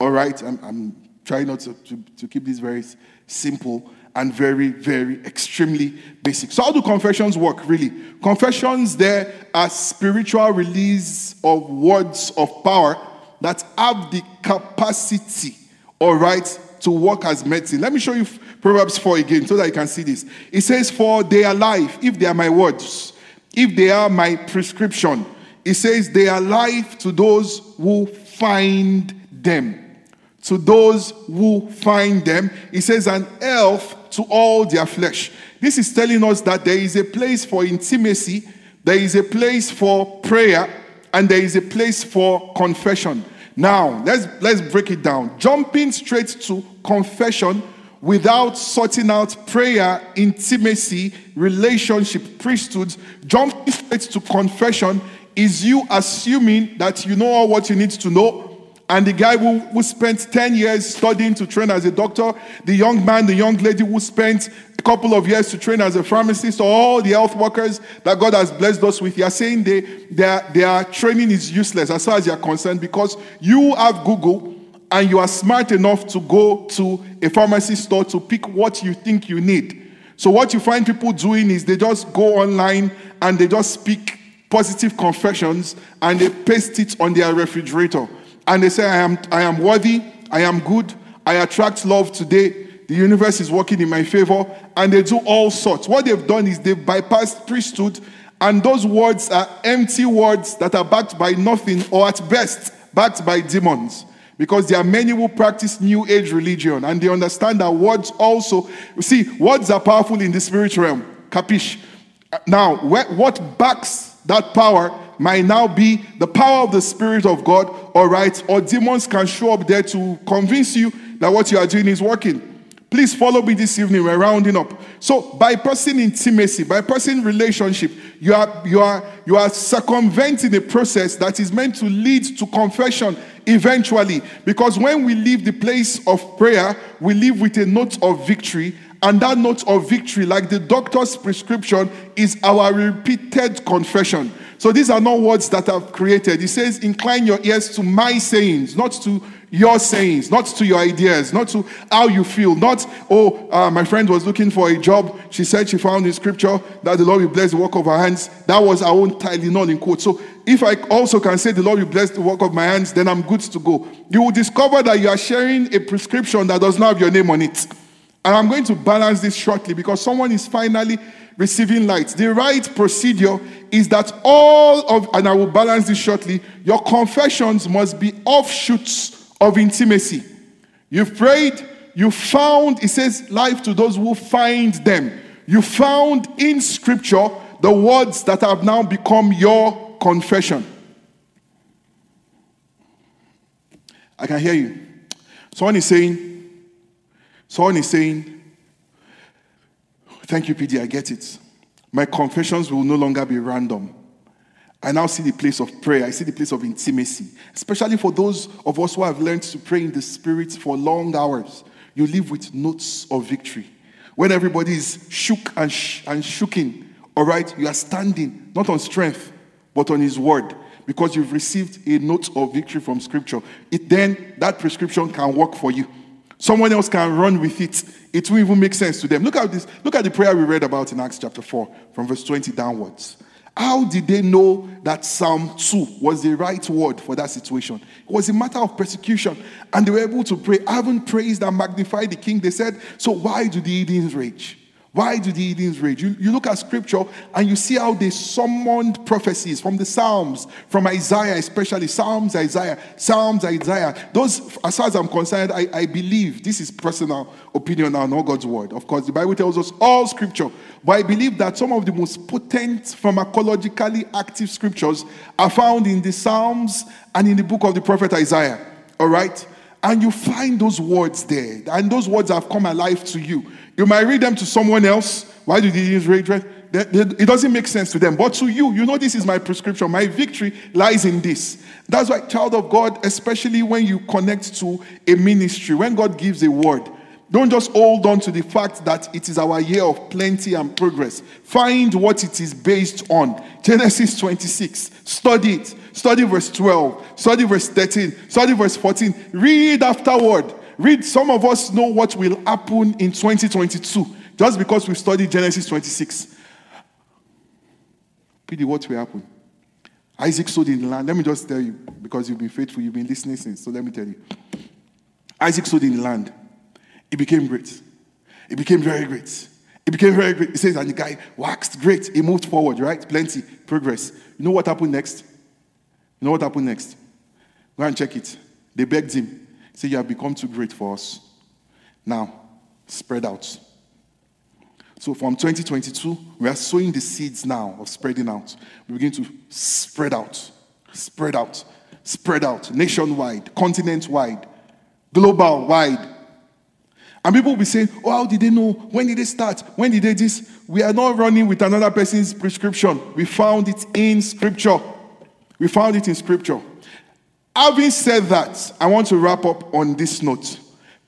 All right? I'm, I'm trying not to, to, to keep this very simple and very, very extremely basic. So, how do confessions work, really? Confessions, there are spiritual release of words of power that have the capacity, all right, to work as medicine. Let me show you Proverbs 4 again so that you can see this. It says, For they are life, if they are my words, if they are my prescription. It says, They are life to those who find them. To those who find them. It says, An health to all their flesh. This is telling us that there is a place for intimacy, there is a place for prayer, and there is a place for confession. Now, let's, let's break it down. Jumping straight to confession without sorting out prayer, intimacy, relationship, priesthood, jumping straight to confession is you assuming that you know all what you need to know. And the guy who, who spent 10 years studying to train as a doctor, the young man, the young lady who spent a couple of years to train as a pharmacist, all the health workers that God has blessed us with, you're saying they, their, their training is useless as far as you're concerned because you have Google and you are smart enough to go to a pharmacy store to pick what you think you need. So, what you find people doing is they just go online and they just speak positive confessions and they paste it on their refrigerator. And they say, I am, I am worthy, I am good, I attract love today, the universe is working in my favor, and they do all sorts. What they've done is they've bypassed priesthood, and those words are empty words that are backed by nothing, or at best, backed by demons. Because there are many who practice New Age religion and they understand that words also, see, words are powerful in the spirit realm. Capish? Now, what backs that power might now be the power of the Spirit of God, all right? Or demons can show up there to convince you that what you are doing is working. Please follow me this evening. We're rounding up. So, by person intimacy, by person relationship, you are you are you are circumventing a process that is meant to lead to confession eventually. Because when we leave the place of prayer, we leave with a note of victory, and that note of victory, like the doctor's prescription, is our repeated confession. So these are not words that I've created. He says, Incline your ears to my sayings, not to your sayings, not to your ideas, not to how you feel, not, oh, uh, my friend was looking for a job. She said she found in scripture that the Lord will bless the work of her hands. That was our own Tylenol in quote. So if I also can say the Lord will bless the work of my hands, then I'm good to go. You will discover that you are sharing a prescription that does not have your name on it. And I'm going to balance this shortly because someone is finally receiving light. The right procedure is that all of, and I will balance this shortly, your confessions must be offshoots of intimacy. You've prayed, you found, it says, life to those who find them. You found in scripture the words that have now become your confession. I can hear you. Someone is saying, someone is saying, Thank you, PD, I get it. My confessions will no longer be random. I now see the place of prayer. I see the place of intimacy, especially for those of us who have learned to pray in the Spirit for long hours. You live with notes of victory. When everybody is shook and, sh- and shooking, all right, you are standing not on strength, but on His word because you've received a note of victory from Scripture. It then, that prescription can work for you. Someone else can run with it. It will even make sense to them. Look at this. Look at the prayer we read about in Acts chapter 4, from verse 20 downwards. How did they know that Psalm 2 was the right word for that situation? It was a matter of persecution, and they were able to pray. Having praised and magnified the king, they said, So why do the Indians rage? Why do the Indians rage? You, you look at scripture and you see how they summoned prophecies from the Psalms, from Isaiah, especially Psalms, Isaiah, Psalms, Isaiah. Those, as far as I'm concerned, I, I believe this is personal opinion and not God's word. Of course, the Bible tells us all scripture, but I believe that some of the most potent pharmacologically active scriptures are found in the Psalms and in the book of the prophet Isaiah. All right? And you find those words there, and those words have come alive to you. You might read them to someone else. Why do they use rage? It doesn't make sense to them. But to you, you know this is my prescription. My victory lies in this. That's why, child of God, especially when you connect to a ministry, when God gives a word, don't just hold on to the fact that it is our year of plenty and progress. Find what it is based on. Genesis 26. Study it. Study verse 12. Study verse 13. Study verse 14. Read afterward. Read, some of us know what will happen in 2022 just because we studied Genesis 26. Pity what will happen. Isaac sowed in the land. Let me just tell you, because you've been faithful, you've been listening since. So let me tell you. Isaac sowed in the land. It became great. It became very great. It became very great. It says, and the guy waxed great. He moved forward, right? Plenty, progress. You know what happened next? You know what happened next? Go and check it. They begged him. Say, You have become too great for us. Now, spread out. So from 2022, we are sowing the seeds now of spreading out. We begin to spread out, spread out, spread out, nationwide, continent wide, global wide. And people will be saying, Oh, how did they know? When did they start? When did they this? We are not running with another person's prescription. We found it in scripture. We found it in scripture. Having said that, I want to wrap up on this note.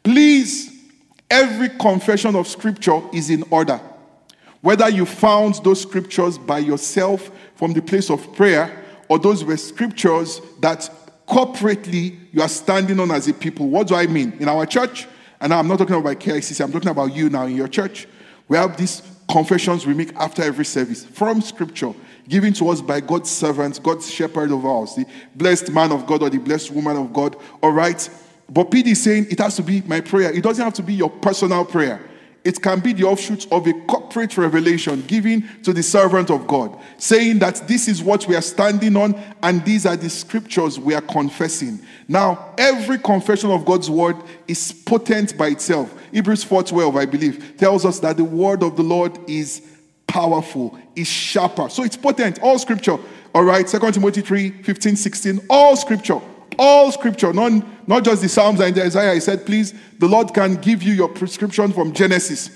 Please, every confession of scripture is in order. Whether you found those scriptures by yourself from the place of prayer, or those were scriptures that corporately you are standing on as a people. What do I mean? In our church, and I'm not talking about KICC, I'm talking about you now in your church. We have these confessions we make after every service from scripture given to us by God's servants, God's shepherd of ours, the blessed man of God or the blessed woman of God. All right. But PD is saying it has to be my prayer. It doesn't have to be your personal prayer. It can be the offshoot of a corporate revelation given to the servant of God, saying that this is what we are standing on and these are the scriptures we are confessing. Now, every confession of God's word is potent by itself. Hebrews 4:12, I believe, tells us that the word of the Lord is powerful, is sharper. So it's potent. All scripture. All right, 2 Timothy 3, 15, 16. All scripture all scripture, not, not just the Psalms and the Isaiah. He said, please, the Lord can give you your prescription from Genesis.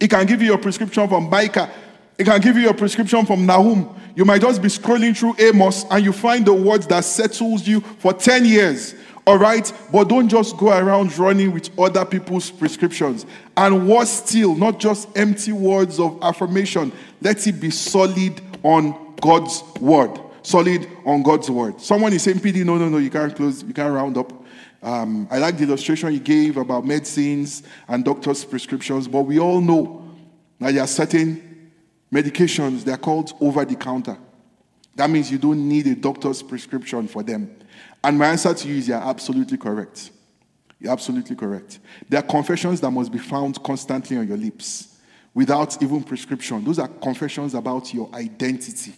He can give you your prescription from Micah. He can give you your prescription from Nahum. You might just be scrolling through Amos and you find the words that settles you for 10 years. All right? But don't just go around running with other people's prescriptions. And worse still, not just empty words of affirmation. Let it be solid on God's word solid on God's word. Someone is saying, PD, no, no, no, you can't close, you can't round up. Um, I like the illustration you gave about medicines and doctors' prescriptions, but we all know that there are certain medications, they're called over the counter. That means you don't need a doctor's prescription for them. And my answer to you is you're absolutely correct. You're absolutely correct. There are confessions that must be found constantly on your lips without even prescription. Those are confessions about your identity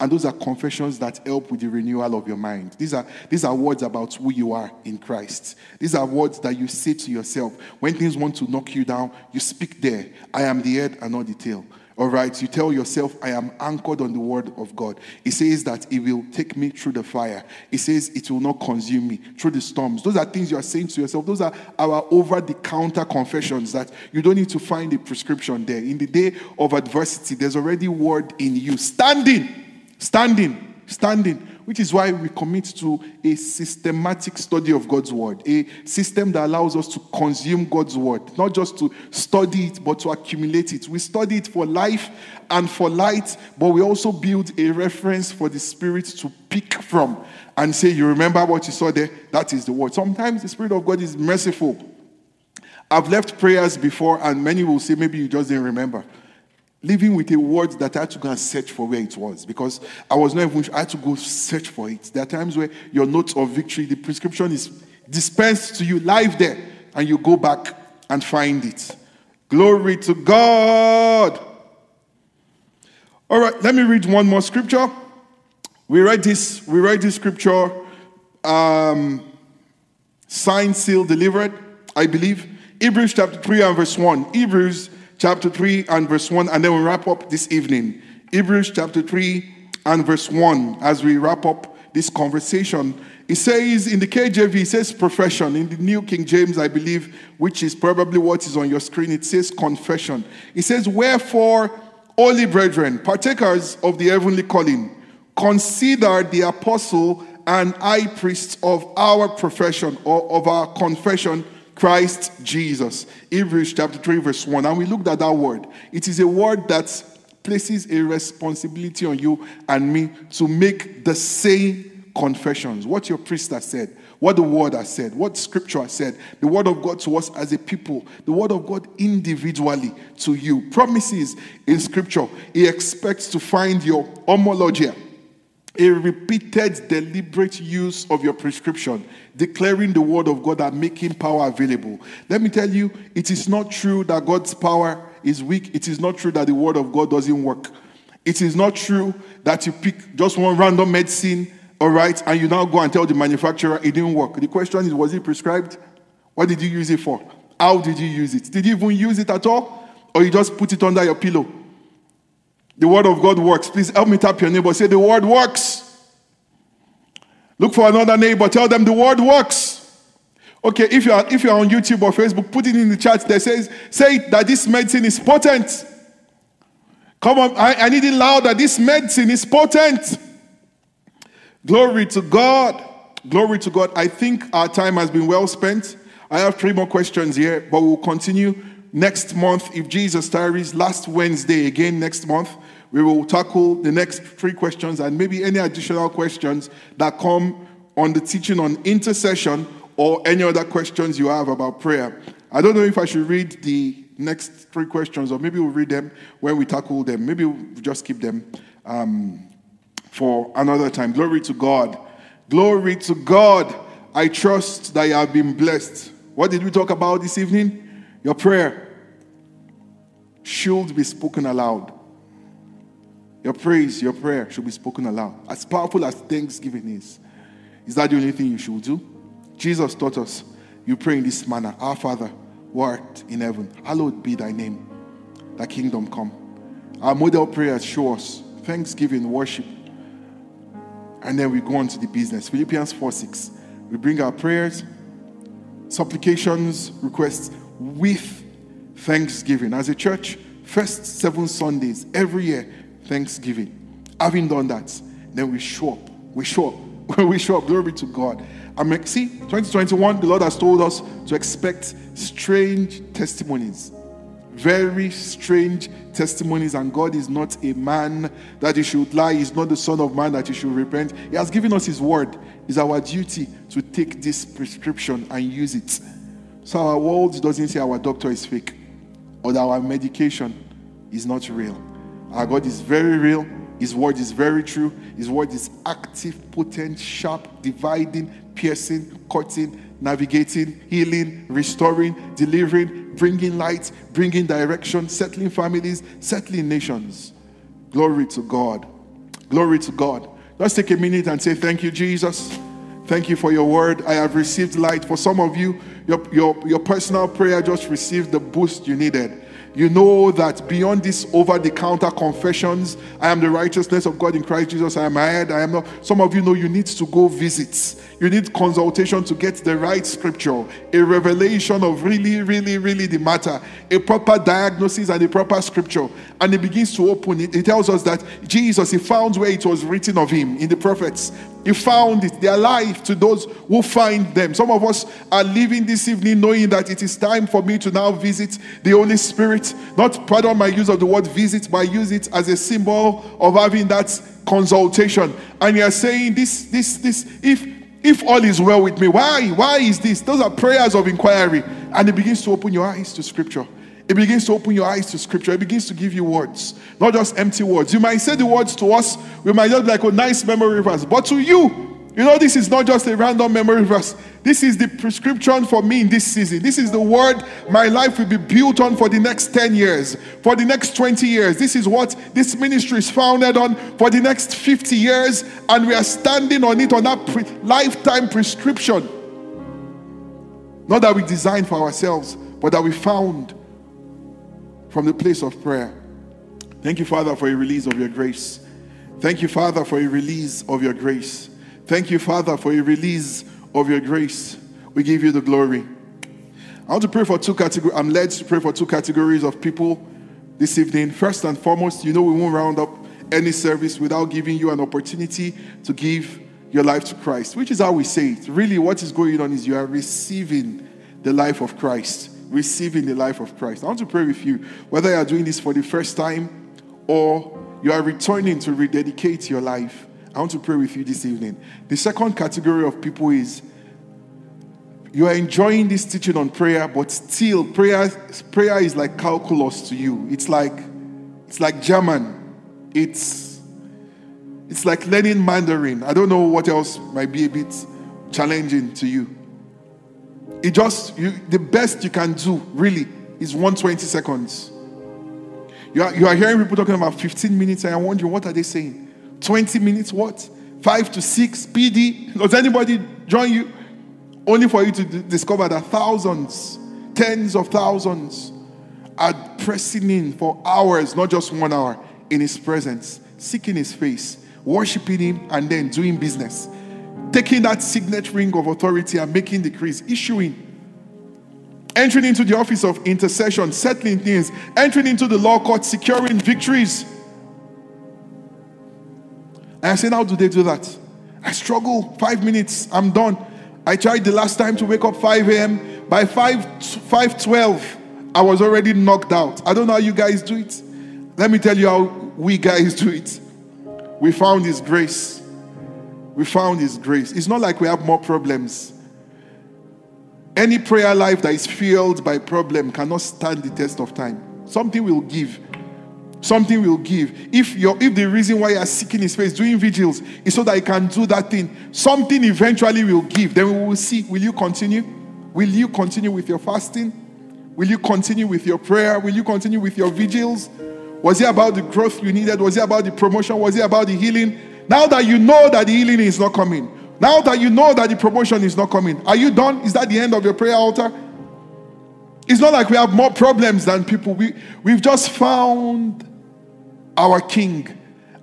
and those are confessions that help with the renewal of your mind. These are, these are words about who you are in Christ. These are words that you say to yourself. When things want to knock you down, you speak there. I am the head and not the tail. All right, you tell yourself, I am anchored on the word of God. It says that it will take me through the fire. It says it will not consume me through the storms. Those are things you are saying to yourself. Those are our over the counter confessions that you don't need to find a prescription there. In the day of adversity, there's already word in you. Standing Standing, standing, which is why we commit to a systematic study of God's word, a system that allows us to consume God's word, not just to study it, but to accumulate it. We study it for life and for light, but we also build a reference for the Spirit to pick from and say, You remember what you saw there? That is the word. Sometimes the Spirit of God is merciful. I've left prayers before, and many will say, Maybe you just didn't remember living with a word that I had to go and search for where it was because I was not even, I had to go search for it. There are times where your notes of victory, the prescription is dispensed to you live there, and you go back and find it. Glory to God. All right, let me read one more scripture. We read this, we read this scripture, um, signed, sealed, delivered, I believe. Hebrews chapter 3 and verse 1. Hebrews chapter 3 and verse 1, and then we wrap up this evening. Hebrews chapter 3 and verse 1, as we wrap up this conversation. It says in the KJV, it says profession. In the New King James, I believe, which is probably what is on your screen, it says confession. It says, Wherefore, holy brethren, partakers of the heavenly calling, consider the apostle and high priest of our profession or of our confession Christ Jesus. Hebrews chapter 3, verse 1. And we looked at that word. It is a word that places a responsibility on you and me to make the same confessions. What your priest has said, what the word has said, what scripture has said, the word of God to us as a people, the word of God individually to you. Promises in scripture. He expects to find your homologia a repeated, deliberate use of your prescription, declaring the word of God and making power available. Let me tell you, it is not true that God's power is weak. It is not true that the word of God doesn't work. It is not true that you pick just one random medicine, all right, and you now go and tell the manufacturer it didn't work. The question is, was it prescribed? What did you use it for? How did you use it? Did you even use it at all? Or you just put it under your pillow? The word of God works. Please help me tap your neighbor. Say, The word works. Look for another neighbor. Tell them the word works. Okay, if you are if you are on YouTube or Facebook, put it in the chat there. Says, say that this medicine is potent. Come on, I, I need it loud that This medicine is potent. Glory to God. Glory to God. I think our time has been well spent. I have three more questions here, but we'll continue next month if Jesus tarries. Last Wednesday, again next month, we will tackle the next three questions and maybe any additional questions that come on the teaching on intercession or any other questions you have about prayer. I don't know if I should read the next three questions, or maybe we'll read them when we tackle them. Maybe we'll just keep them um, for another time. Glory to God. Glory to God. I trust that you have been blessed. What did we talk about this evening? Your prayer should be spoken aloud. Your praise, your prayer should be spoken aloud. As powerful as thanksgiving is, is that the only thing you should do? Jesus taught us you pray in this manner Our Father, who art in heaven, hallowed be thy name, thy kingdom come. Our model prayers show us thanksgiving, worship, and then we go on to the business. Philippians 4 6. We bring our prayers, supplications, requests with thanksgiving. As a church, first seven Sundays every year, thanksgiving. Having done that, then we show up. We show up. we show up. Glory to God. I mean, see, 2021, the Lord has told us to expect strange testimonies. Very strange testimonies, and God is not a man that he should lie. He's not the Son of Man that he should repent. He has given us his word. It's our duty to take this prescription and use it. So our world doesn't say our doctor is fake or that our medication is not real. Our God is very real. His word is very true. His word is active, potent, sharp, dividing, piercing, cutting, navigating, healing, restoring, delivering, bringing light, bringing direction, settling families, settling nations. Glory to God. Glory to God. Let's take a minute and say, Thank you, Jesus. Thank you for your word. I have received light. For some of you, your, your, your personal prayer just received the boost you needed you know that beyond these over the counter confessions, I am the righteousness of God in Christ Jesus, I am ahead, I am not. Some of you know you need to go visit. You need consultation to get the right scripture, a revelation of really, really, really the matter, a proper diagnosis and a proper scripture. And it begins to open it. It tells us that Jesus, he found where it was written of him in the prophets. He found it. They are life to those who find them. Some of us are living this evening knowing that it is time for me to now visit the Holy Spirit. Not pardon my use of the word visit, but I use it as a symbol of having that consultation. And you're saying this, this, this, if if all is well with me, why? Why is this? Those are prayers of inquiry. And it begins to open your eyes to scripture. It begins to open your eyes to scripture. It begins to give you words, not just empty words. You might say the words to us, we might just be like a nice memory verse. But to you, you know, this is not just a random memory verse. This is the prescription for me in this season. This is the word my life will be built on for the next 10 years, for the next 20 years. This is what this ministry is founded on for the next 50 years. And we are standing on it on that pre- lifetime prescription. Not that we designed for ourselves, but that we found from the place of prayer. Thank you, Father, for a release of your grace. Thank you, Father, for a release of your grace. Thank you, Father, for a release of your grace. We give you the glory. I want to pray for two categories. I'm led to pray for two categories of people this evening. First and foremost, you know we won't round up any service without giving you an opportunity to give your life to Christ, which is how we say it. Really, what is going on is you are receiving the life of Christ. Receiving the life of Christ. I want to pray with you, whether you are doing this for the first time or you are returning to rededicate your life. I want to pray with you this evening. The second category of people is you are enjoying this teaching on prayer, but still prayer prayer is like calculus to you. It's like it's like German. It's it's like learning Mandarin. I don't know what else might be a bit challenging to you. It just you the best you can do really is 120 seconds. You are, you are hearing people talking about 15 minutes, and I'm wondering what are they saying? 20 minutes, what? Five to six PD. Does anybody join you? Only for you to d- discover that thousands, tens of thousands are pressing in for hours, not just one hour, in His presence, seeking His face, worshiping Him, and then doing business. Taking that signet ring of authority and making decrees, issuing entering into the office of intercession, settling things, entering into the law court, securing victories. And I said, How do they do that? I struggle. Five minutes, I'm done. I tried the last time to wake up 5 a.m. By 5 512, I was already knocked out. I don't know how you guys do it. Let me tell you how we guys do it. We found his grace. We found his grace. It's not like we have more problems. Any prayer life that is filled by problem cannot stand the test of time. Something will give. Something will give. If you if the reason why you are seeking his face, doing vigils, is so that you can do that thing, something eventually will give. Then we will see. Will you continue? Will you continue with your fasting? Will you continue with your prayer? Will you continue with your vigils? Was it about the growth you needed? Was it about the promotion? Was it about the healing? Now that you know that the healing is not coming, now that you know that the promotion is not coming, are you done? Is that the end of your prayer altar? It's not like we have more problems than people. We, we've just found our King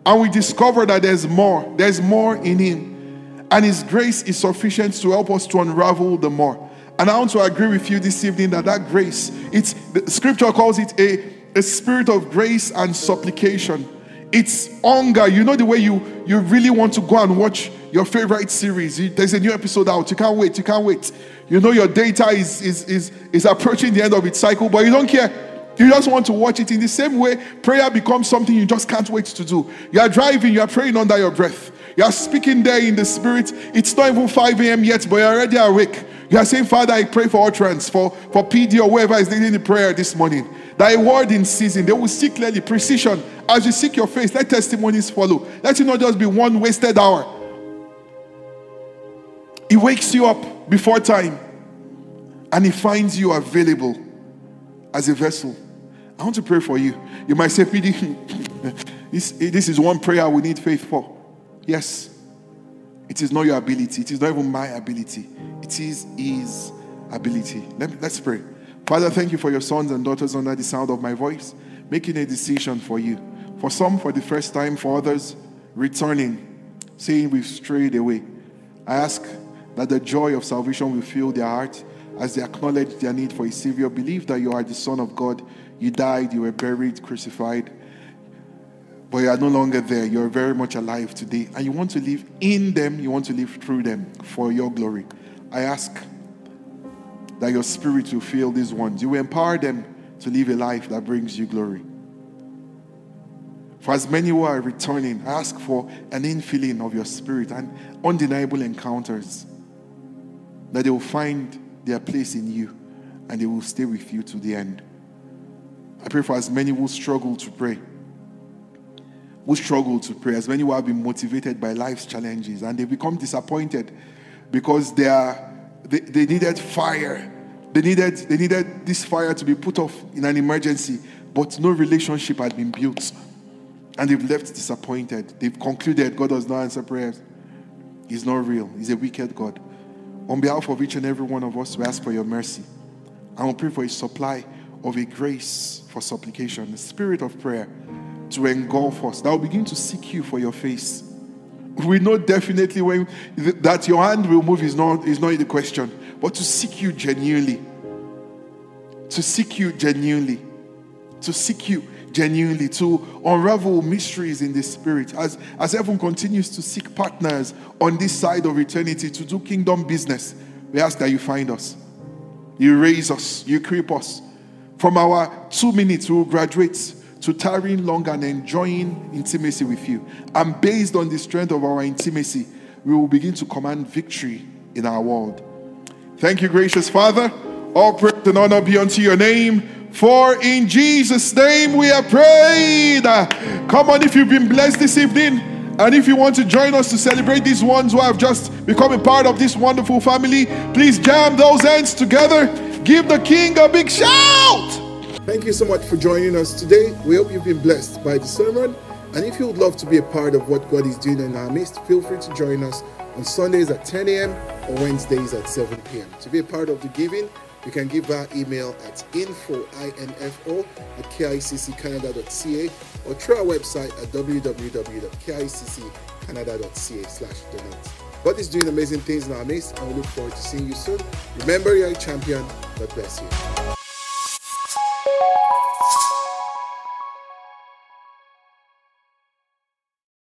and we discover that there's more. There's more in Him. And His grace is sufficient to help us to unravel the more. And I want to agree with you this evening that that grace, it's the scripture calls it a, a spirit of grace and supplication. It's hunger. You know the way you, you really want to go and watch your favorite series. There's a new episode out. You can't wait. You can't wait. You know your data is, is, is, is approaching the end of its cycle, but you don't care. You just want to watch it in the same way. Prayer becomes something you just can't wait to do. You are driving, you are praying under your breath. You are speaking there in the spirit. It's not even 5 a.m. yet, but you're already awake. You are saying, Father, I pray for utterance, for, for PD or whoever is leading the prayer this morning. A word in season, they will see clearly precision. As you seek your face, let testimonies follow. Let it not just be one wasted hour. He wakes you up before time and he finds you available as a vessel. I want to pray for you. You might say, PD, this, this is one prayer we need faith for. Yes. It is not your ability. It is not even my ability. It is His ability. Let me, let's pray. Father, thank you for your sons and daughters under the sound of my voice, making a decision for you. For some, for the first time, for others, returning, saying we've strayed away. I ask that the joy of salvation will fill their heart as they acknowledge their need for a Savior. Believe that you are the Son of God. You died, you were buried, crucified, but you are no longer there. You're very much alive today. And you want to live in them, you want to live through them for your glory. I ask that your spirit will fill these ones. You will empower them to live a life that brings you glory. For as many who are returning, I ask for an infilling of your spirit and undeniable encounters that they will find their place in you and they will stay with you to the end. I pray for as many who struggle to pray, who struggle to pray, as many who have been motivated by life's challenges and they become disappointed because they, are, they, they needed fire. They needed, they needed this fire to be put off in an emergency, but no relationship had been built. And they've left disappointed. They've concluded God does not answer prayers. He's not real. He's a wicked God. On behalf of each and every one of us, we ask for your mercy. I will pray for a supply of a grace for supplication, the spirit of prayer to engulf us. That will begin to seek you for your face. We know definitely when that your hand will move is not is not the question, but to seek you genuinely. To seek you genuinely. To seek you genuinely, to unravel mysteries in the spirit. As, as heaven continues to seek partners on this side of eternity to do kingdom business, we ask that you find us. You raise us, you creep us. From our two minutes, we will graduate to tarrying long and enjoying intimacy with you. And based on the strength of our intimacy, we will begin to command victory in our world. Thank you, gracious Father. All praise and honor be unto your name. For in Jesus' name we are prayed. Come on, if you've been blessed this evening, and if you want to join us to celebrate these ones who have just become a part of this wonderful family, please jam those hands together. Give the King a big shout. Thank you so much for joining us today. We hope you've been blessed by the sermon. And if you would love to be a part of what God is doing in our midst, feel free to join us on Sundays at 10 a.m. or Wednesdays at 7 p.m. To be a part of the giving, you can give our email at info, I-N-F-O, at kicccanada.ca or through our website at www.kicccanada.ca slash donate. God is doing amazing things in our midst and we look forward to seeing you soon. Remember, you're a champion. God bless you. Thank you.